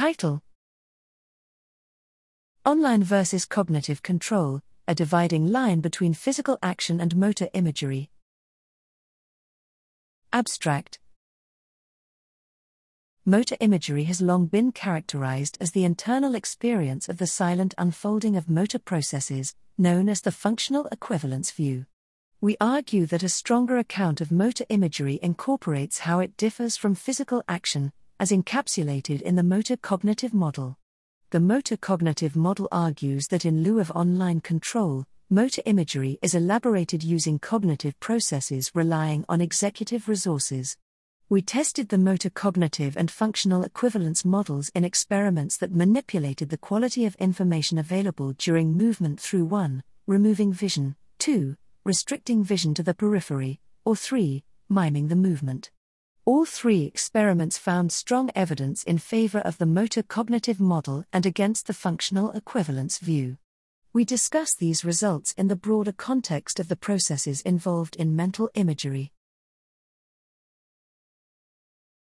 Title Online versus Cognitive Control A Dividing Line Between Physical Action and Motor Imagery. Abstract Motor imagery has long been characterized as the internal experience of the silent unfolding of motor processes, known as the functional equivalence view. We argue that a stronger account of motor imagery incorporates how it differs from physical action, as encapsulated in the motor cognitive model. The motor cognitive model argues that in lieu of online control, motor imagery is elaborated using cognitive processes relying on executive resources. We tested the motor cognitive and functional equivalence models in experiments that manipulated the quality of information available during movement through 1. Removing vision, 2. Restricting vision to the periphery, or 3. Miming the movement. All three experiments found strong evidence in favor of the motor cognitive model and against the functional equivalence view. We discuss these results in the broader context of the processes involved in mental imagery.